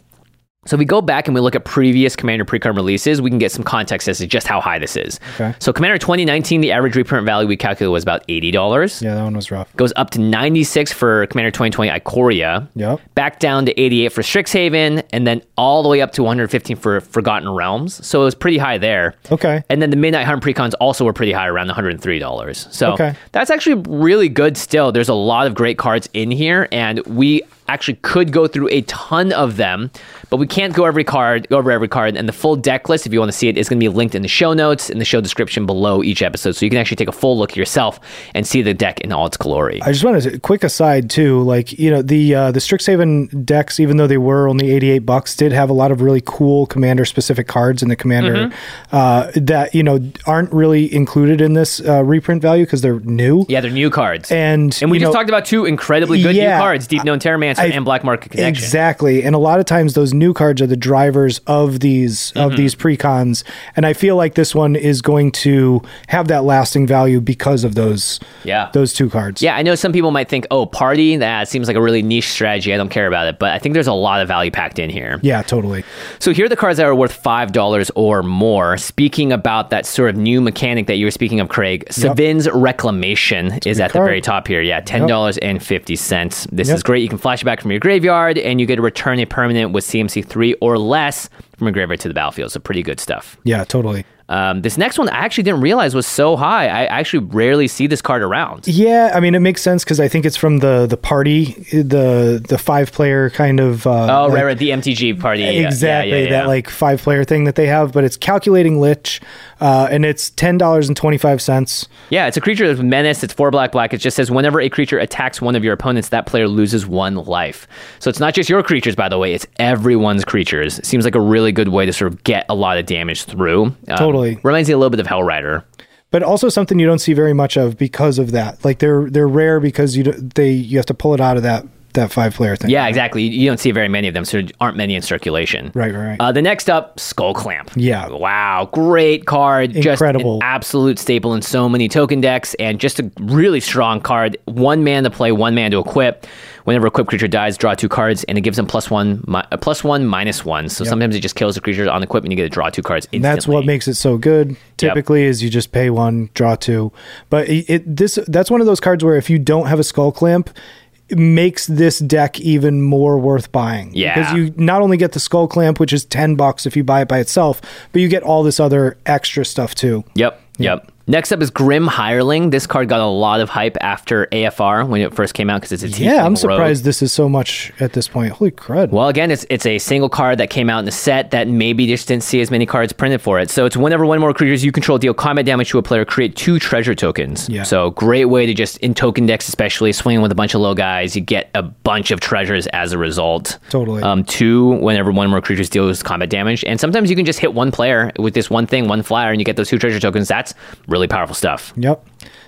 S2: so if we go back and we look at previous Commander precon releases, we can get some context as to just how high this is.
S3: Okay.
S2: So Commander 2019, the average reprint value we calculated was about eighty dollars.
S3: Yeah, that one was rough.
S2: Goes up to 96 for Commander 2020 Ikoria.
S3: Yep.
S2: Back down to 88 for Strixhaven, and then all the way up to 115 for Forgotten Realms. So it was pretty high there.
S3: Okay.
S2: And then the Midnight Hunt precons also were pretty high, around $103. So
S3: Okay.
S2: that's actually really good still. There's a lot of great cards in here, and we actually could go through a ton of them, but we can't go every card, go over every card. And the full deck list, if you want to see it, is going to be linked in the show notes in the show description below each episode, so you can actually take a full look yourself and see the deck in all its glory.
S3: I just want to quick aside too, like you know the uh, the Strixhaven decks, even though they were only eighty eight bucks, did have a lot of really cool commander specific cards in the commander uh, that you know aren't really included in this uh, reprint value because they're new.
S2: Yeah, they're new cards.
S3: And,
S2: and we just
S3: know-
S2: talked about two incredibly good
S3: Yeah,
S2: new cards, Deep Gnome
S3: I-
S2: and Black Market Connection.
S3: Exactly. And a lot of times those new cards are the drivers of these
S2: Mm-hmm.
S3: of these precons. And I feel like this one is going to have that lasting value because of those
S2: Yeah.
S3: those two cards.
S2: Yeah, I know some people might think, oh, party, that seems like a really niche strategy. I don't care about it. But I think there's a lot of value packed in here.
S3: Yeah, totally.
S2: So here are the cards that are worth $5 or more. Speaking about that sort of new mechanic that you were speaking of, Craig, Sevinne's Reclamation is at the very top here. Yeah, $10.50. This
S3: Yep.
S2: is great. You can flash back from your graveyard and you get to return a permanent with CMC 3 or less from your graveyard to the battlefield. So pretty good stuff.
S3: Yeah, totally.
S2: Um, this next one I actually didn't realize was so high. I actually rarely see this card around.
S3: Yeah, I mean it makes sense because I think it's from the the party, the the five player kind of. Uh,
S2: Oh,
S3: like-
S2: right, right. The MTG party. Yeah, yeah,
S3: Exactly,
S2: yeah, yeah.
S3: that like five player thing that they have, but it's calculating lich, uh, and it's ten dollars and twenty five cents.
S2: Yeah, it's a creature with menace. It's four black black. It just says whenever a creature attacks one of your opponents, that player loses one life. So it's not just your creatures, by the way. It's everyone's creatures. Seems like a really good way to sort of get a lot of damage through. Um,
S3: Totally.
S2: reminds me a little bit of Hellrider.
S3: but also something you don't see very much of because of that. Like they're they're rare because you they you have to pull it out of that that five player thing.
S2: Yeah, exactly. You don't see very many of them, so there aren't many in circulation.
S3: Right, right, right.
S2: Uh, the next up, Skull Clamp.
S3: Yeah.
S2: Wow, great card.
S3: Incredible.
S2: Just an absolute staple in so many token decks, and just a really strong card. One man to play, one man to equip. Whenever a equipped creature dies, draw two cards, and it gives them plus one, mi- uh, plus one, minus one. So sometimes it just kills the creature on equipment. You get to draw two cards
S3: And that's what makes it so good. Typically, is you just pay one, draw two. But it, it this that's one of those cards where if you don't have a skull clamp, makes this deck even more worth buying.
S2: Yeah.
S3: because you not only get the skull clamp, which is ten bucks if you buy it by itself, but you get all this other extra stuff too.
S2: Yep. Yep. Next up is Grim Hireling. This card got a lot of hype after AFR when it first came out because it's a
S3: Yeah, I'm surprised this is so much at this point. Holy crud!
S2: Well, again, it's it's a single card that came out in the set that maybe just didn't see as many cards printed for it. So it's whenever one more creatures you control deal combat damage to a player, create two treasure tokens.
S3: Yeah.
S2: So great way to just in token decks, especially swinging with a bunch of low guys, you get a bunch of treasures as a result.
S3: Totally.
S2: Um, two, whenever one more creatures deals combat damage, and sometimes you can just hit one player with this one thing, one flyer, and you get those two treasure tokens. That's really powerful stuff.
S3: Yep.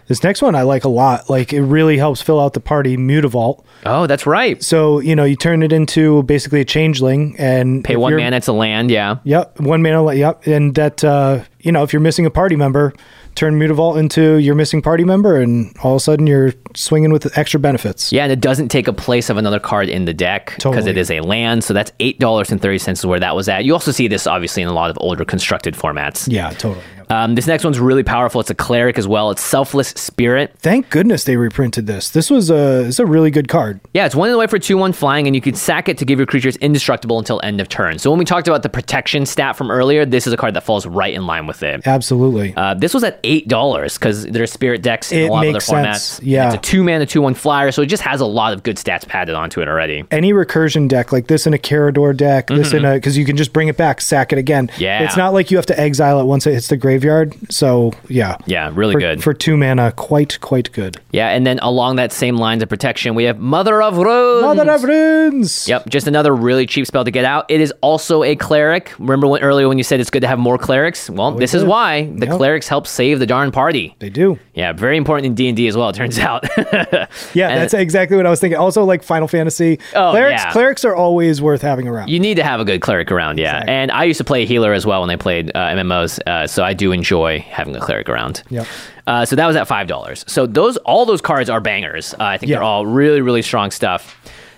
S3: This next one I like a lot. Like it really helps fill out the party Mutavault.
S2: Oh, that's right.
S3: So you know you turn it into basically a changeling and
S2: Pay one mana, it's a land. Yeah.
S3: Yep, one mana. Yep, and that uh, you know if you're missing a party member, turn Mutavault into your missing party member, and all of a sudden you're swinging with extra benefits.
S2: Yeah, and it doesn't take a place of another card in the deck because
S3: Totally.
S2: it is a land. So that's eight dollars and thirty cents is where that was at. You also see this obviously in a lot of older constructed formats.
S3: Yeah, totally.
S2: Um, this next one's really powerful. It's a cleric as well. It's selfless spirit.
S3: Thank goodness they reprinted this. This was a it's a really good card.
S2: Yeah, it's one in the way for two one flying, and you can sack it to give your creatures indestructible until end of turn. So when we talked about the protection stat from earlier, this is a card that falls right in line with it.
S3: Absolutely.
S2: Uh, this was at eight dollars because there's spirit decks in
S3: It
S2: a lot of other
S3: makes
S2: formats.
S3: sense, yeah.
S2: it's a two mana two one flyer, so it just has a lot of good stats padded onto it already.
S3: Any recursion deck like this in a Karador deck, this in a because you can just bring it back, sack it again.
S2: Mm-hmm. Yeah.
S3: it's not like you have to exile it once it hits the graveyard. So yeah,
S2: Yeah, really
S3: for,
S2: good.
S3: for two mana. Quite quite good.
S2: Yeah, and then along that same lines of protection, we have Mother of Runes.
S3: Mother of Runes.
S2: Yep, just another really cheap spell to get out. It is also a cleric. Remember when, earlier when you said it's good to have more clerics? Well, this is why the
S3: Yep.
S2: clerics help save the darn party.
S3: They do.
S2: Yeah, very important in D and D as well. It turns out.
S3: Yeah,
S2: And
S3: that's exactly what I was thinking. Also, like Final Fantasy,
S2: Oh,
S3: clerics
S2: yeah.
S3: clerics are always worth having around.
S2: You need to have a good cleric around, yeah.
S3: Exactly.
S2: And I used to play healer as well when I played uh, MMOs, uh, so I do enjoy having a cleric around.
S3: Yep.
S2: Uh, so that was at five dollars. So those all those cards are bangers. Uh, I think
S3: Yeah.
S2: they're all really really strong stuff.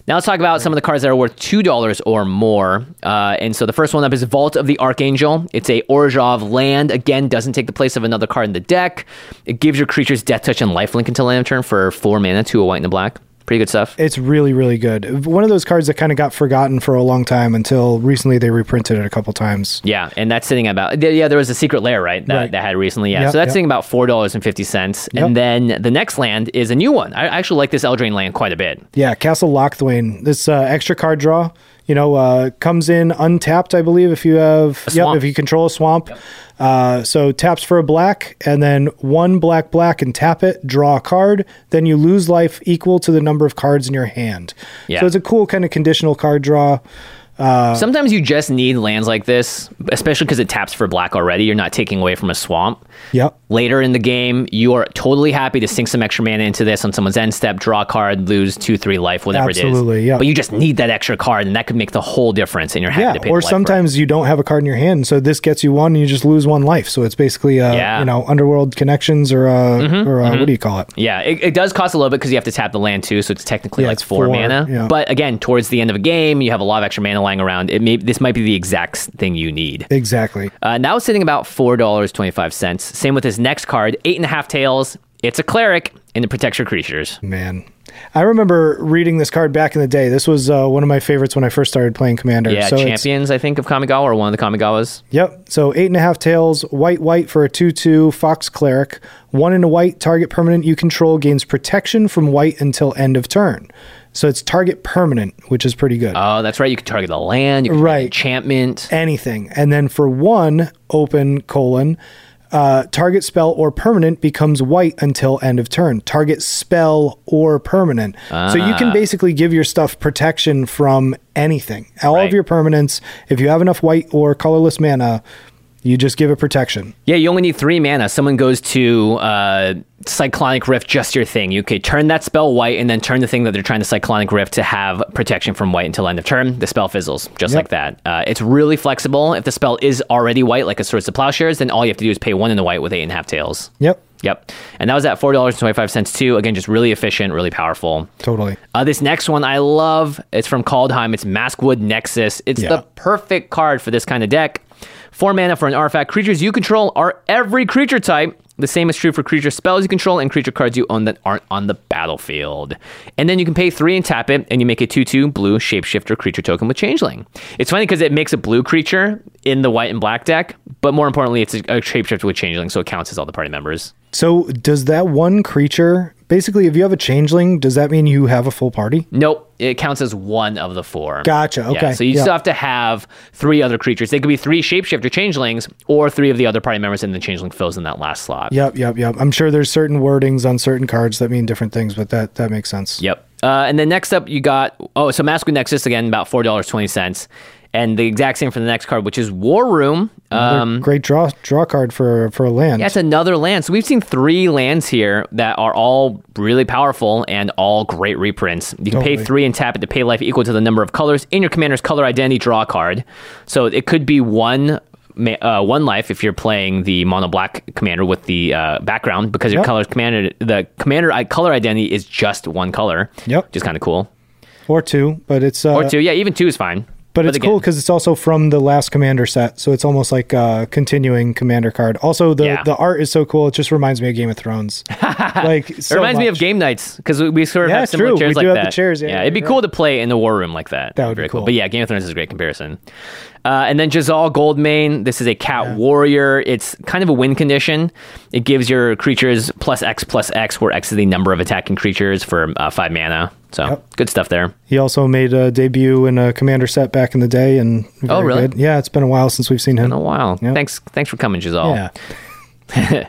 S2: Now let's talk about some of the cards that are worth two dollars or more. Uh, and so the first one up is Vault of the Archangel. It's a Orzhov land. Again, doesn't take the place of another card in the deck. It gives your creatures Death Touch and Lifelink until end of turn for four mana, two a white and a black. Pretty good stuff.
S3: It's really, really good. One of those cards that kind of got forgotten for a long time until recently they reprinted it a couple times.
S2: Yeah, and that's sitting about yeah. There was a secret lair, right? That,
S3: Right.
S2: that had recently. Yeah,
S3: Yep,
S2: so that's
S3: yep.
S2: sitting about four dollars and fifty cents.
S3: Yep.
S2: And then the next land is a new one. I actually like this Eldraine land quite a bit.
S3: Yeah, Castle Locthwain. This uh, extra card draw, you know, uh, comes in untapped, I believe, if you have, yep, if you control a swamp. Uh, so taps for a black, and then one black black and tap it, draw a card. Then you lose life equal to the number of cards in your hand.
S2: Yeah.
S3: So it's a cool kind of conditional card draw. Uh,
S2: Sometimes you just need lands like this, especially because it taps for black already. You're not taking away from a swamp.
S3: Yep.
S2: Later in the game, you are totally happy to sink some extra mana into this on someone's end step, draw a card, lose two, three life, whatever it is.
S3: Absolutely, yeah.
S2: But you just need that extra card, and that could make the whole difference. And you're happy
S3: Yeah,
S2: to pay
S3: or
S2: the life for it.
S3: sometimes you don't have a card in your hand, so this gets you one, and you just lose one life. So it's basically, uh,
S2: Yeah. Mm-hmm,
S3: you know, underworld connections, or uh, or uh, what do you call it?
S2: Yeah, it, it does cost a little bit because you have to tap the land too, so it's technically
S3: Yeah,
S2: like
S3: it's
S2: four,
S3: four,
S2: mana.
S3: yeah.
S2: But again, towards the end of a game, you have a lot of extra mana lying around. It may this might be the exact thing you need.
S3: Exactly.
S2: Uh, now it's sitting about four dollars twenty five cents. Same with his next card, eight and a half tails. It's a cleric and it protects your creatures.
S3: Man, I remember reading this card back in the day. This was uh, one of my favorites when I first started playing Commander.
S2: Yeah,
S3: so
S2: champions, I think, of Kamigawa or one of the Kamigawas.
S3: Yep. So eight and a half tails, white, white for a 2 2 Fox Cleric. One in a white, target permanent you control gains protection from white until end of turn. So it's target permanent, which is pretty good.
S2: Oh, that's right. You can target the land. You can
S3: Right.
S2: enchantment.
S3: Anything. And then for one, open colon, uh, target spell or permanent becomes white until end of turn. Target spell or permanent. So you
S2: Ah.
S3: can basically give your stuff protection from anything. All
S2: Right.
S3: of your permanents, if you have enough white or colorless mana, you just give it protection.
S2: Yeah, you only need three mana. Someone goes to uh, Cyclonic Rift, just your thing. You could turn that spell white and then turn the thing that they're trying to Cyclonic Rift to have protection from white until end of turn. The spell fizzles, just
S3: Yep.
S2: like that. Uh, it's really flexible. If the spell is already white, like a Swords to Plowshares, then all you have to do is pay one in the white with eight and a half tails.
S3: Yep.
S2: Yep. And that was at $4.25 too. Again, just really efficient, really powerful.
S3: Totally.
S2: Uh, this next one I love. It's from Kaldheim. It's Maskwood Nexus. It's
S3: Yeah.
S2: the perfect card for this kind of deck. Four mana for an artifact. Creatures you control are every creature type. The same is true for creature spells you control and creature cards you own that aren't on the battlefield. And then you can pay three and tap it, and you make a 2 2 blue shapeshifter creature token with Changeling. It's funny because it makes a blue creature in the white and black deck, but more importantly, it's a, a shapeshifter with Changeling, so it counts as all the party members.
S3: So does that one creature basically if you have a changeling, does that mean you have a full party?
S2: Nope, it counts as one of the four.
S3: Gotcha,
S2: Yeah,
S3: okay,
S2: so you
S3: yeah.
S2: still have to have three other creatures. They could be three shapeshifter changelings or three of the other party members, and the changeling fills in that last slot.
S3: Yep, yep, yep. I'm sure there's certain wordings on certain cards that mean different things, but that that makes sense.
S2: Yep. Uh, and then next up, you got oh, so Maskwood Nexus again, about four dollars twenty cents, and the exact same for the next card, which is War Room. Um,
S3: Great draw draw card for for a land.
S2: that's another land. So we've seen three lands here that are all really powerful and all great reprints. You can pay three and tap it to pay life equal to the number of colors in your commander's color identity. Draw a card. So it could be one. Uh, one life if you're playing the mono black commander with the uh, background because your
S3: Yep.
S2: color commander the commander i- color identity is just one color.
S3: Yep.
S2: just kind of cool.
S3: or two, but it's uh,
S2: Or two, yeah, even two is fine.
S3: But it's
S2: again-
S3: cool because it's also from the last commander set, so it's almost like a continuing commander card. Also, the
S2: Yeah.
S3: the art is so cool; it just reminds me of Game of Thrones. like
S2: It reminds me of game nights because we, we sort of
S3: Yeah,
S2: have similar
S3: true.
S2: chairs
S3: We
S2: like that.
S3: chairs, yeah,
S2: it'd be
S3: you're
S2: cool to play in the war room like that.
S3: That would be cool.
S2: But yeah, Game of Thrones is a great comparison. Uh, and then Jazal Goldmane. This is a cat warrior. It's kind of a win condition. It gives your creatures plus X plus X, where X is the number of attacking creatures for uh, five mana. So
S3: Yep.
S2: good stuff there.
S3: He also made a debut in a commander set back in the day, and
S2: Oh, really?
S3: good. Yeah, it's been a while since we've seen him.
S2: In a while.
S3: Yep.
S2: Thanks, thanks for coming, Jazal.
S3: Yeah,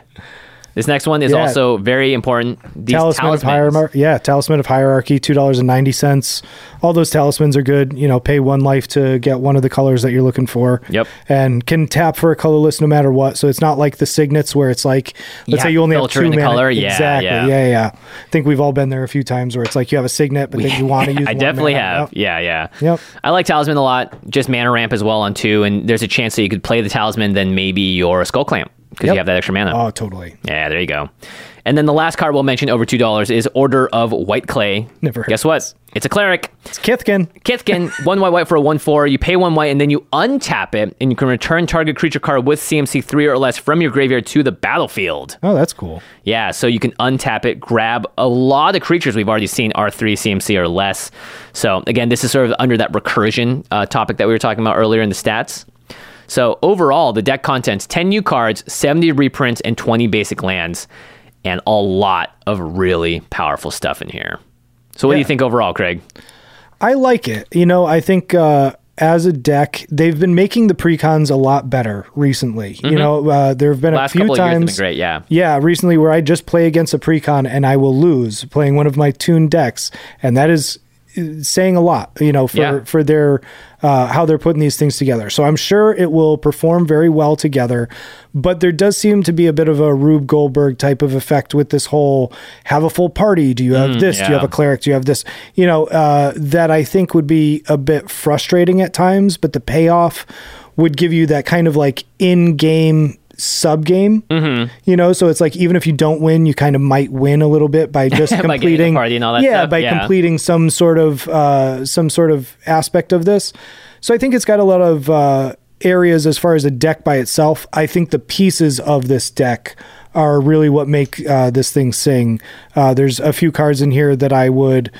S2: This next one is
S3: Yeah.
S2: also very important. These
S3: talisman of hierarchy. Yeah, talisman of hierarchy, two dollars and ninety cents. All those talismans are good. You know, pay one life to get one of the colors that you're looking for.
S2: Yep.
S3: and can tap for a colorless no matter what. So it's not like the signets where it's like, let's
S2: Yeah,
S3: say you only have two mana.
S2: color. Yeah,
S3: exactly.
S2: yeah.
S3: Yeah. yeah, I think we've all been there a few times where it's like you have a signet, but then you want to use.
S2: I definitely
S3: mana.
S2: have.
S3: Yep.
S2: Yeah, yeah.
S3: Yep.
S2: I like Talisman a lot. Just mana ramp as well on two, and there's a chance that you could play the Talisman, then maybe your Skull Clamp because
S3: Yep.
S2: you have that extra mana.
S3: Oh, totally.
S2: Yeah, there you go. And then the last card we'll mention over two dollars is Order of White Clay.
S3: Never heard
S2: Guess what? It's a cleric.
S3: It's Kithkin.
S2: Kithkin, one white white for a one four. You pay one white and then you untap it, and you can return target creature card with CMC three or less from your graveyard to the battlefield.
S3: Oh, that's cool.
S2: Yeah, so you can untap it, grab a lot of creatures we've already seen R three CMC or less. So again, this is sort of under that recursion uh, topic that we were talking about earlier in the stats. So overall, the deck contents 10 new cards, 70 reprints, and 20 basic lands, and a lot of really powerful stuff in here. So what do you think overall, Craig?
S3: I like it. You know, I think uh, as a deck, they've been making the precons a lot better recently. You know, uh, there have been
S2: Mm-hmm. Last
S3: a few
S2: couple of years
S3: times.
S2: great, yeah.
S3: Yeah, recently where I just play against a precon and I will lose playing one of my tuned decks, and that is saying a lot. You know, for
S2: Yeah.
S3: for their uh, how they're putting these things together. So I'm sure it will perform very well together. But there does seem to be a bit of a Rube Goldberg type of effect with this whole have a full party. Do you have this? Do you
S2: Mm,
S3: have a cleric? Do you have this? You know, uh, that I think would be a bit frustrating at times, but the payoff would give you that kind of like in game sub game. Mm-hmm. You know, so it's like even if you don't win, you kind of might win a little bit by just
S2: By
S3: completing
S2: party and all that
S3: yeah,
S2: stuff,
S3: by
S2: yeah.
S3: completing some sort of uh, some sort of aspect of this. So I think it's got a lot of uh, areas as far as a deck by itself. I think the pieces of this deck are really what make uh, this thing sing. Uh, there's a few cards in here that I would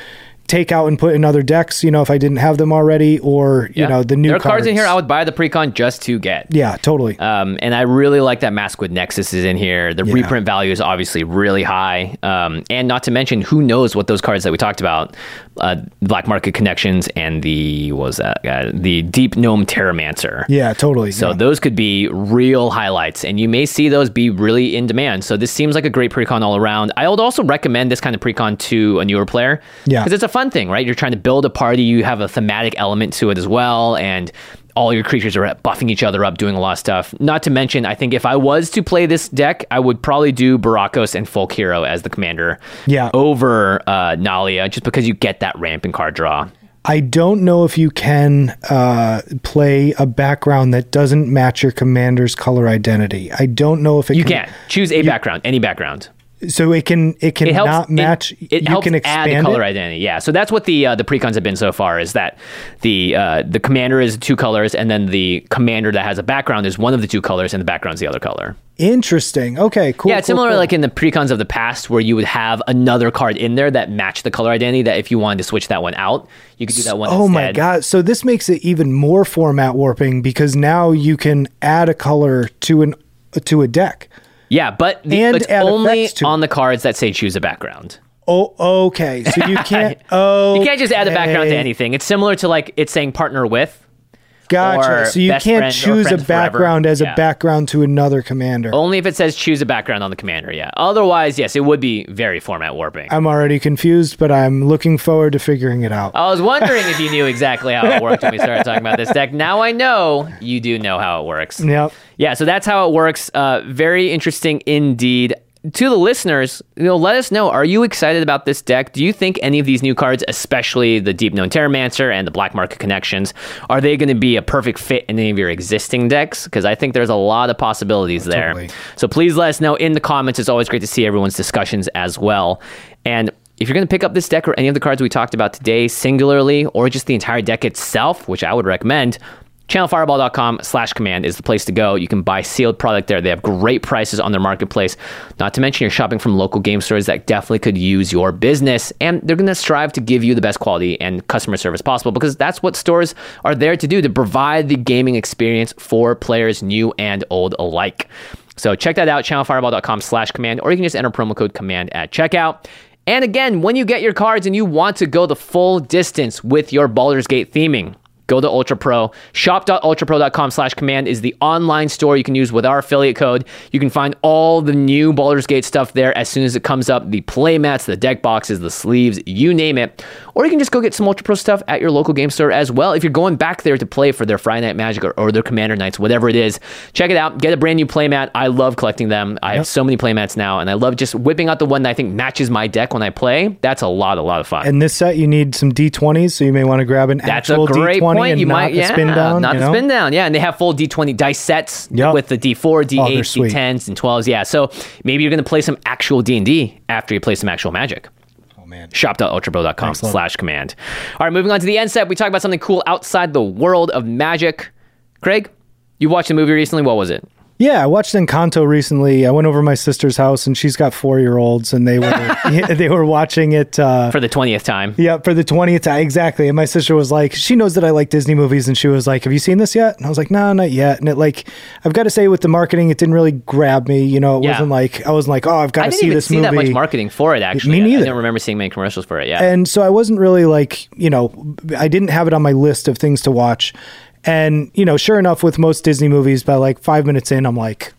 S3: take out and put in other decks. You know, if I didn't have them already, or you know, the new
S2: there are cards in here I would buy the precon just to get.
S3: yeah, totally.
S2: Um, and I really like that Maskwood Nexus is in here. The reprint value is obviously really high. Um, and not to mention, who knows what those cards that we talked about, uh, Black Market Connections and the, what was that? Uh, the Deep Gnome Terramancer.
S3: yeah, totally.
S2: So
S3: yeah.
S2: those could be real highlights, and you may see those be really in demand. So this seems like a great precon all around. I would also recommend this kind of precon to a newer player,
S3: Yeah.
S2: because it's a fun thing, right? You're trying to build a party, you have a thematic element to it as well, and all your creatures are buffing each other up, doing a lot of stuff. Not to mention, I think if I was to play this deck, I would probably do Burakos and Folk Hero as the commander,
S3: Yeah.
S2: over uh, Nalia, just because you get that ramp and card draw.
S3: I don't know if you can uh, play a background that doesn't match your commander's color identity. I don't know if it
S2: You
S3: can.
S2: can choose a background, any background.
S3: So it can it can
S2: it helps
S3: not match.
S2: It, it
S3: you
S2: helps
S3: can
S2: add
S3: expand
S2: the color
S3: it.
S2: identity. Yeah, so that's what the uh, the precons have been so far. Is that the uh, the commander is two colors, and then the commander that has a background is one of the two colors, and the background's the other color.
S3: Interesting. Okay. Cool.
S2: yeah, it's
S3: cool,
S2: similar
S3: cool.
S2: like in the precons of the past, where you would have another card in there that matched the color identity. That if you wanted to switch that one out, you could do that one.
S3: Oh my god! So this makes it even more format warping because now you can add a color to an to a deck.
S2: Yeah, but the,
S3: And
S2: it's only on the cards that say choose a background.
S3: Oh, okay. So you can't. Oh,
S2: You can't just add a background to anything. It's similar to like it's saying partner with.
S3: Gotcha. So you can't choose a
S2: friends forever.
S3: background as
S2: Yeah.
S3: a background to another commander.
S2: Only if it says choose a background on the commander, yeah. Otherwise, yes, it would be very format warping.
S3: I'm already confused, but I'm looking forward to figuring it out.
S2: I was wondering if you knew exactly how it worked when we started talking about this deck. Now I know you do know how it works.
S3: Yep.
S2: Yeah, so that's how it works. Uh, very interesting indeed. To the listeners, you know, let us know. Are you excited about this deck? Do you think any of these new cards, especially the Deep Gnome Terramancer and the Black Market Connections, are they going to be a perfect fit in any of your existing decks? Because I think there's a lot of possibilities there.
S3: Totally.
S2: So please let us know in the comments. It's always great to see everyone's discussions as well. And if you're going to pick up this deck or any of the cards we talked about today singularly or just the entire deck itself, which I would recommend, channelfireball.com slash command is the place to go. You can buy sealed product there. They have great prices on their marketplace. Not to mention you're shopping from local game stores that definitely could use your business. And they're going to strive to give you the best quality and customer service possible because that's what stores are there to do, to provide the gaming experience for players new and old alike. So check that out, channelfireball.com slash command, or you can just enter promo code command at checkout. And again, when you get your cards and you want to go the full distance with your Baldur's Gate theming, go to Ultra Pro. Shop.ultrapro.com slash command is the online store you can use with our affiliate code. You can find all the new Baldur's Gate stuff there as soon as it comes up the playmats, the deck boxes, the sleeves, you name it. Or you can just go get some Ultra Pro stuff at your local game store as well. If you're going back there to play for their Friday Night Magic or, or their Commander Nights, whatever it is, check it out. Get a brand new playmat. I love collecting them. I have so many playmats now, and I love just whipping out the one that I think matches my deck when I play. That's a lot, a lot of fun.
S3: In this set, you need some D20s, so you may want to grab an
S2: That's a
S3: actual
S2: great
S3: D20 D20 and
S2: you
S3: not
S2: might yeah,
S3: spin down,
S2: not
S3: you
S2: the
S3: know?
S2: spin down. Yeah, and they have full D20 dice sets
S3: Yep.
S2: with the D4,
S3: Oh,
S2: D8,
S3: sweet.
S2: D10s, and 12s. Yeah, so maybe you're going to play some actual D&D after you play some actual Magic.
S3: Oh man. shop.ultrapro.com
S2: slash command. All right, moving on to the end set, we talk about something cool outside the world of magic. Craig, you watched a movie recently. What was it?
S3: Yeah, I watched Encanto recently. I went over to my sister's house and she's got four year olds and they were they were watching it uh
S2: For the 20th time.
S3: yeah, for the 20th time. Exactly. And my sister was like, she knows that I like Disney movies. And she was like, have you seen this yet? And I was like, no, not yet. And it like, I've got to say with the marketing, it didn't really grab me. You know, it
S2: Yeah.
S3: wasn't like, I wasn't like, oh, I've got
S2: I
S3: to see this
S2: see
S3: movie.
S2: that much marketing for it, actually.
S3: Me
S2: I- I
S3: neither.
S2: don't remember seeing many commercials for it. Yeah.
S3: And so I wasn't really like, you know, I didn't have it on my list of things to watch. And, you know, sure enough, with most Disney movies, by like five minutes in, I'm like,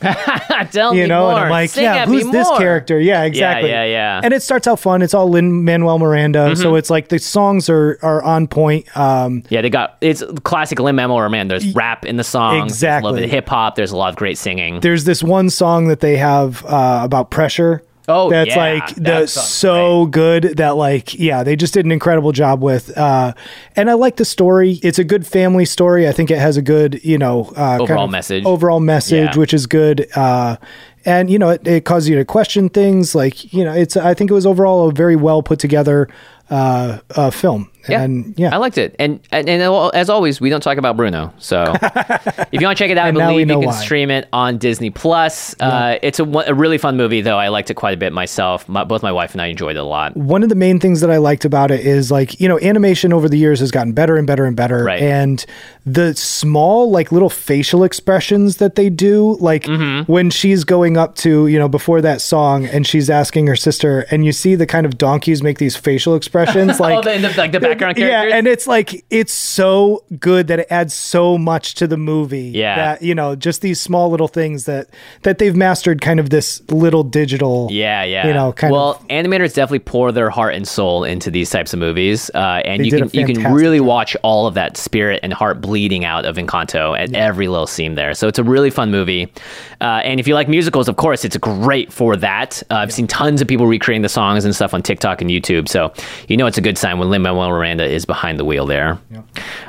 S2: Tell
S3: you
S2: me
S3: know,
S2: more.
S3: and I'm like,
S2: Sing
S3: yeah, who's this
S2: more.
S3: character? Yeah, exactly.
S2: yeah, yeah. yeah.
S3: And it starts out fun. It's all Lin Manuel Miranda, so it's like the songs are are on point. Um,
S2: Yeah, they got it's classic Lin Manuel man. There's rap in the song, there's a
S3: Exactly.
S2: little bit of hip hop. There's a lot of great singing.
S3: there's this one song that they have uh, about pressure.
S2: Oh,
S3: that's
S2: yeah,
S3: like the so good that like yeah they just did an incredible job with uh and i like the story. It's a good family story. I think it has a good you know uh
S2: Overall message.
S3: overall message
S2: Yeah.
S3: which is good. Uh and you know it, it causes you to question things. Like you know it's i think it was overall a very well put together uh, uh film
S2: Yeah,
S3: and yeah
S2: I liked it. And, and and as always, we don't talk about Bruno. So if you want to check it out, I
S3: And now we
S2: believe you can
S3: why.
S2: stream it on Disney Plus. Uh, it's a, a really fun movie, though. I liked it quite a bit myself. My, both my wife and I enjoyed it a lot.
S3: one of the main things that I liked about it is like, you know, animation over the years has gotten better and better and better.
S2: Right.
S3: And the small, like little facial expressions that they do, like
S2: Mm-hmm.
S3: when she's going up to, you know, before that song and she's asking her sister, and you see the kind of donkeys make these facial expressions, like,
S2: oh, the, the, like the background characters.
S3: yeah, and it's like it's so good that it adds so much to the movie.
S2: Yeah.
S3: that you know, just these small little things that that they've mastered, kind of this little digital.
S2: Yeah, yeah.
S3: You know, kind
S2: well,
S3: of- Well,
S2: animators definitely pour their heart and soul into these types of movies, uh, and you can you can really watch all of that spirit and heart bleeding out of Encanto at every little scene there. So it's a really fun movie, uh, and if you like musicals, of course, it's great for that. Uh, I've seen tons of people recreating the songs and stuff on TikTok and YouTube, so you know it's a good sign when Lin Manuel Miranda is behind the wheel there.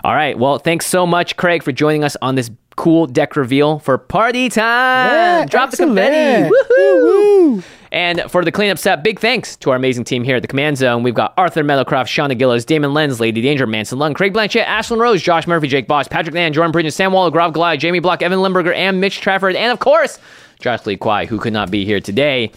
S2: All right, well, thanks so much, Craig, for joining us on this cool deck reveal for party time. Drop the confetti.
S3: excellent.
S2: Woohoo! And for the cleanup set, big thanks to our amazing team here at the Command Zone. We've got Arthur Meadowcroft, Shauna Gillows, Damon Lenz, Lady Danger, Manson Lung, Craig Blanchette, Ashlyn Rose, Josh Murphy, Jake Boss, Patrick Nan, Jordan Bridges, Sam Waller, Grav Goliath, Jamie Block, Evan Limburger, and Mitch Trafford, and of course, Josh Lee Kwai, who could not be here today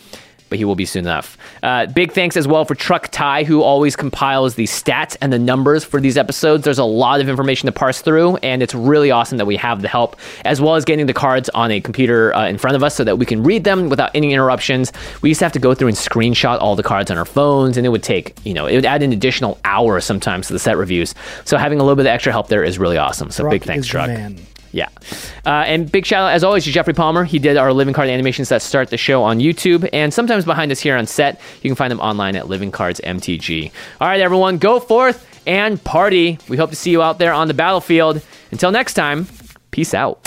S2: but he will be soon enough. Uh, big thanks as well for Truck Ty, who always compiles the stats and the numbers for these episodes. There's a lot of information to parse through, and it's really awesome that we have the help, as well as getting the cards on a computer uh, in front of us so that we can read them without any interruptions. We used to have to go through and screenshot all the cards on our phones, and it would take, you know, it would add an additional hour sometimes to the set reviews. So having a little bit of extra help there is really awesome. So big thanks, Truck. Yeah. Uh, and big shout out, as always, to Jeffrey Palmer. He did our living card animations that start the show on YouTube and sometimes behind us here on set. You can find them online at Living Cards MTG. All right, everyone, go forth and party. We hope to see you out there on the battlefield. Until next time, peace out.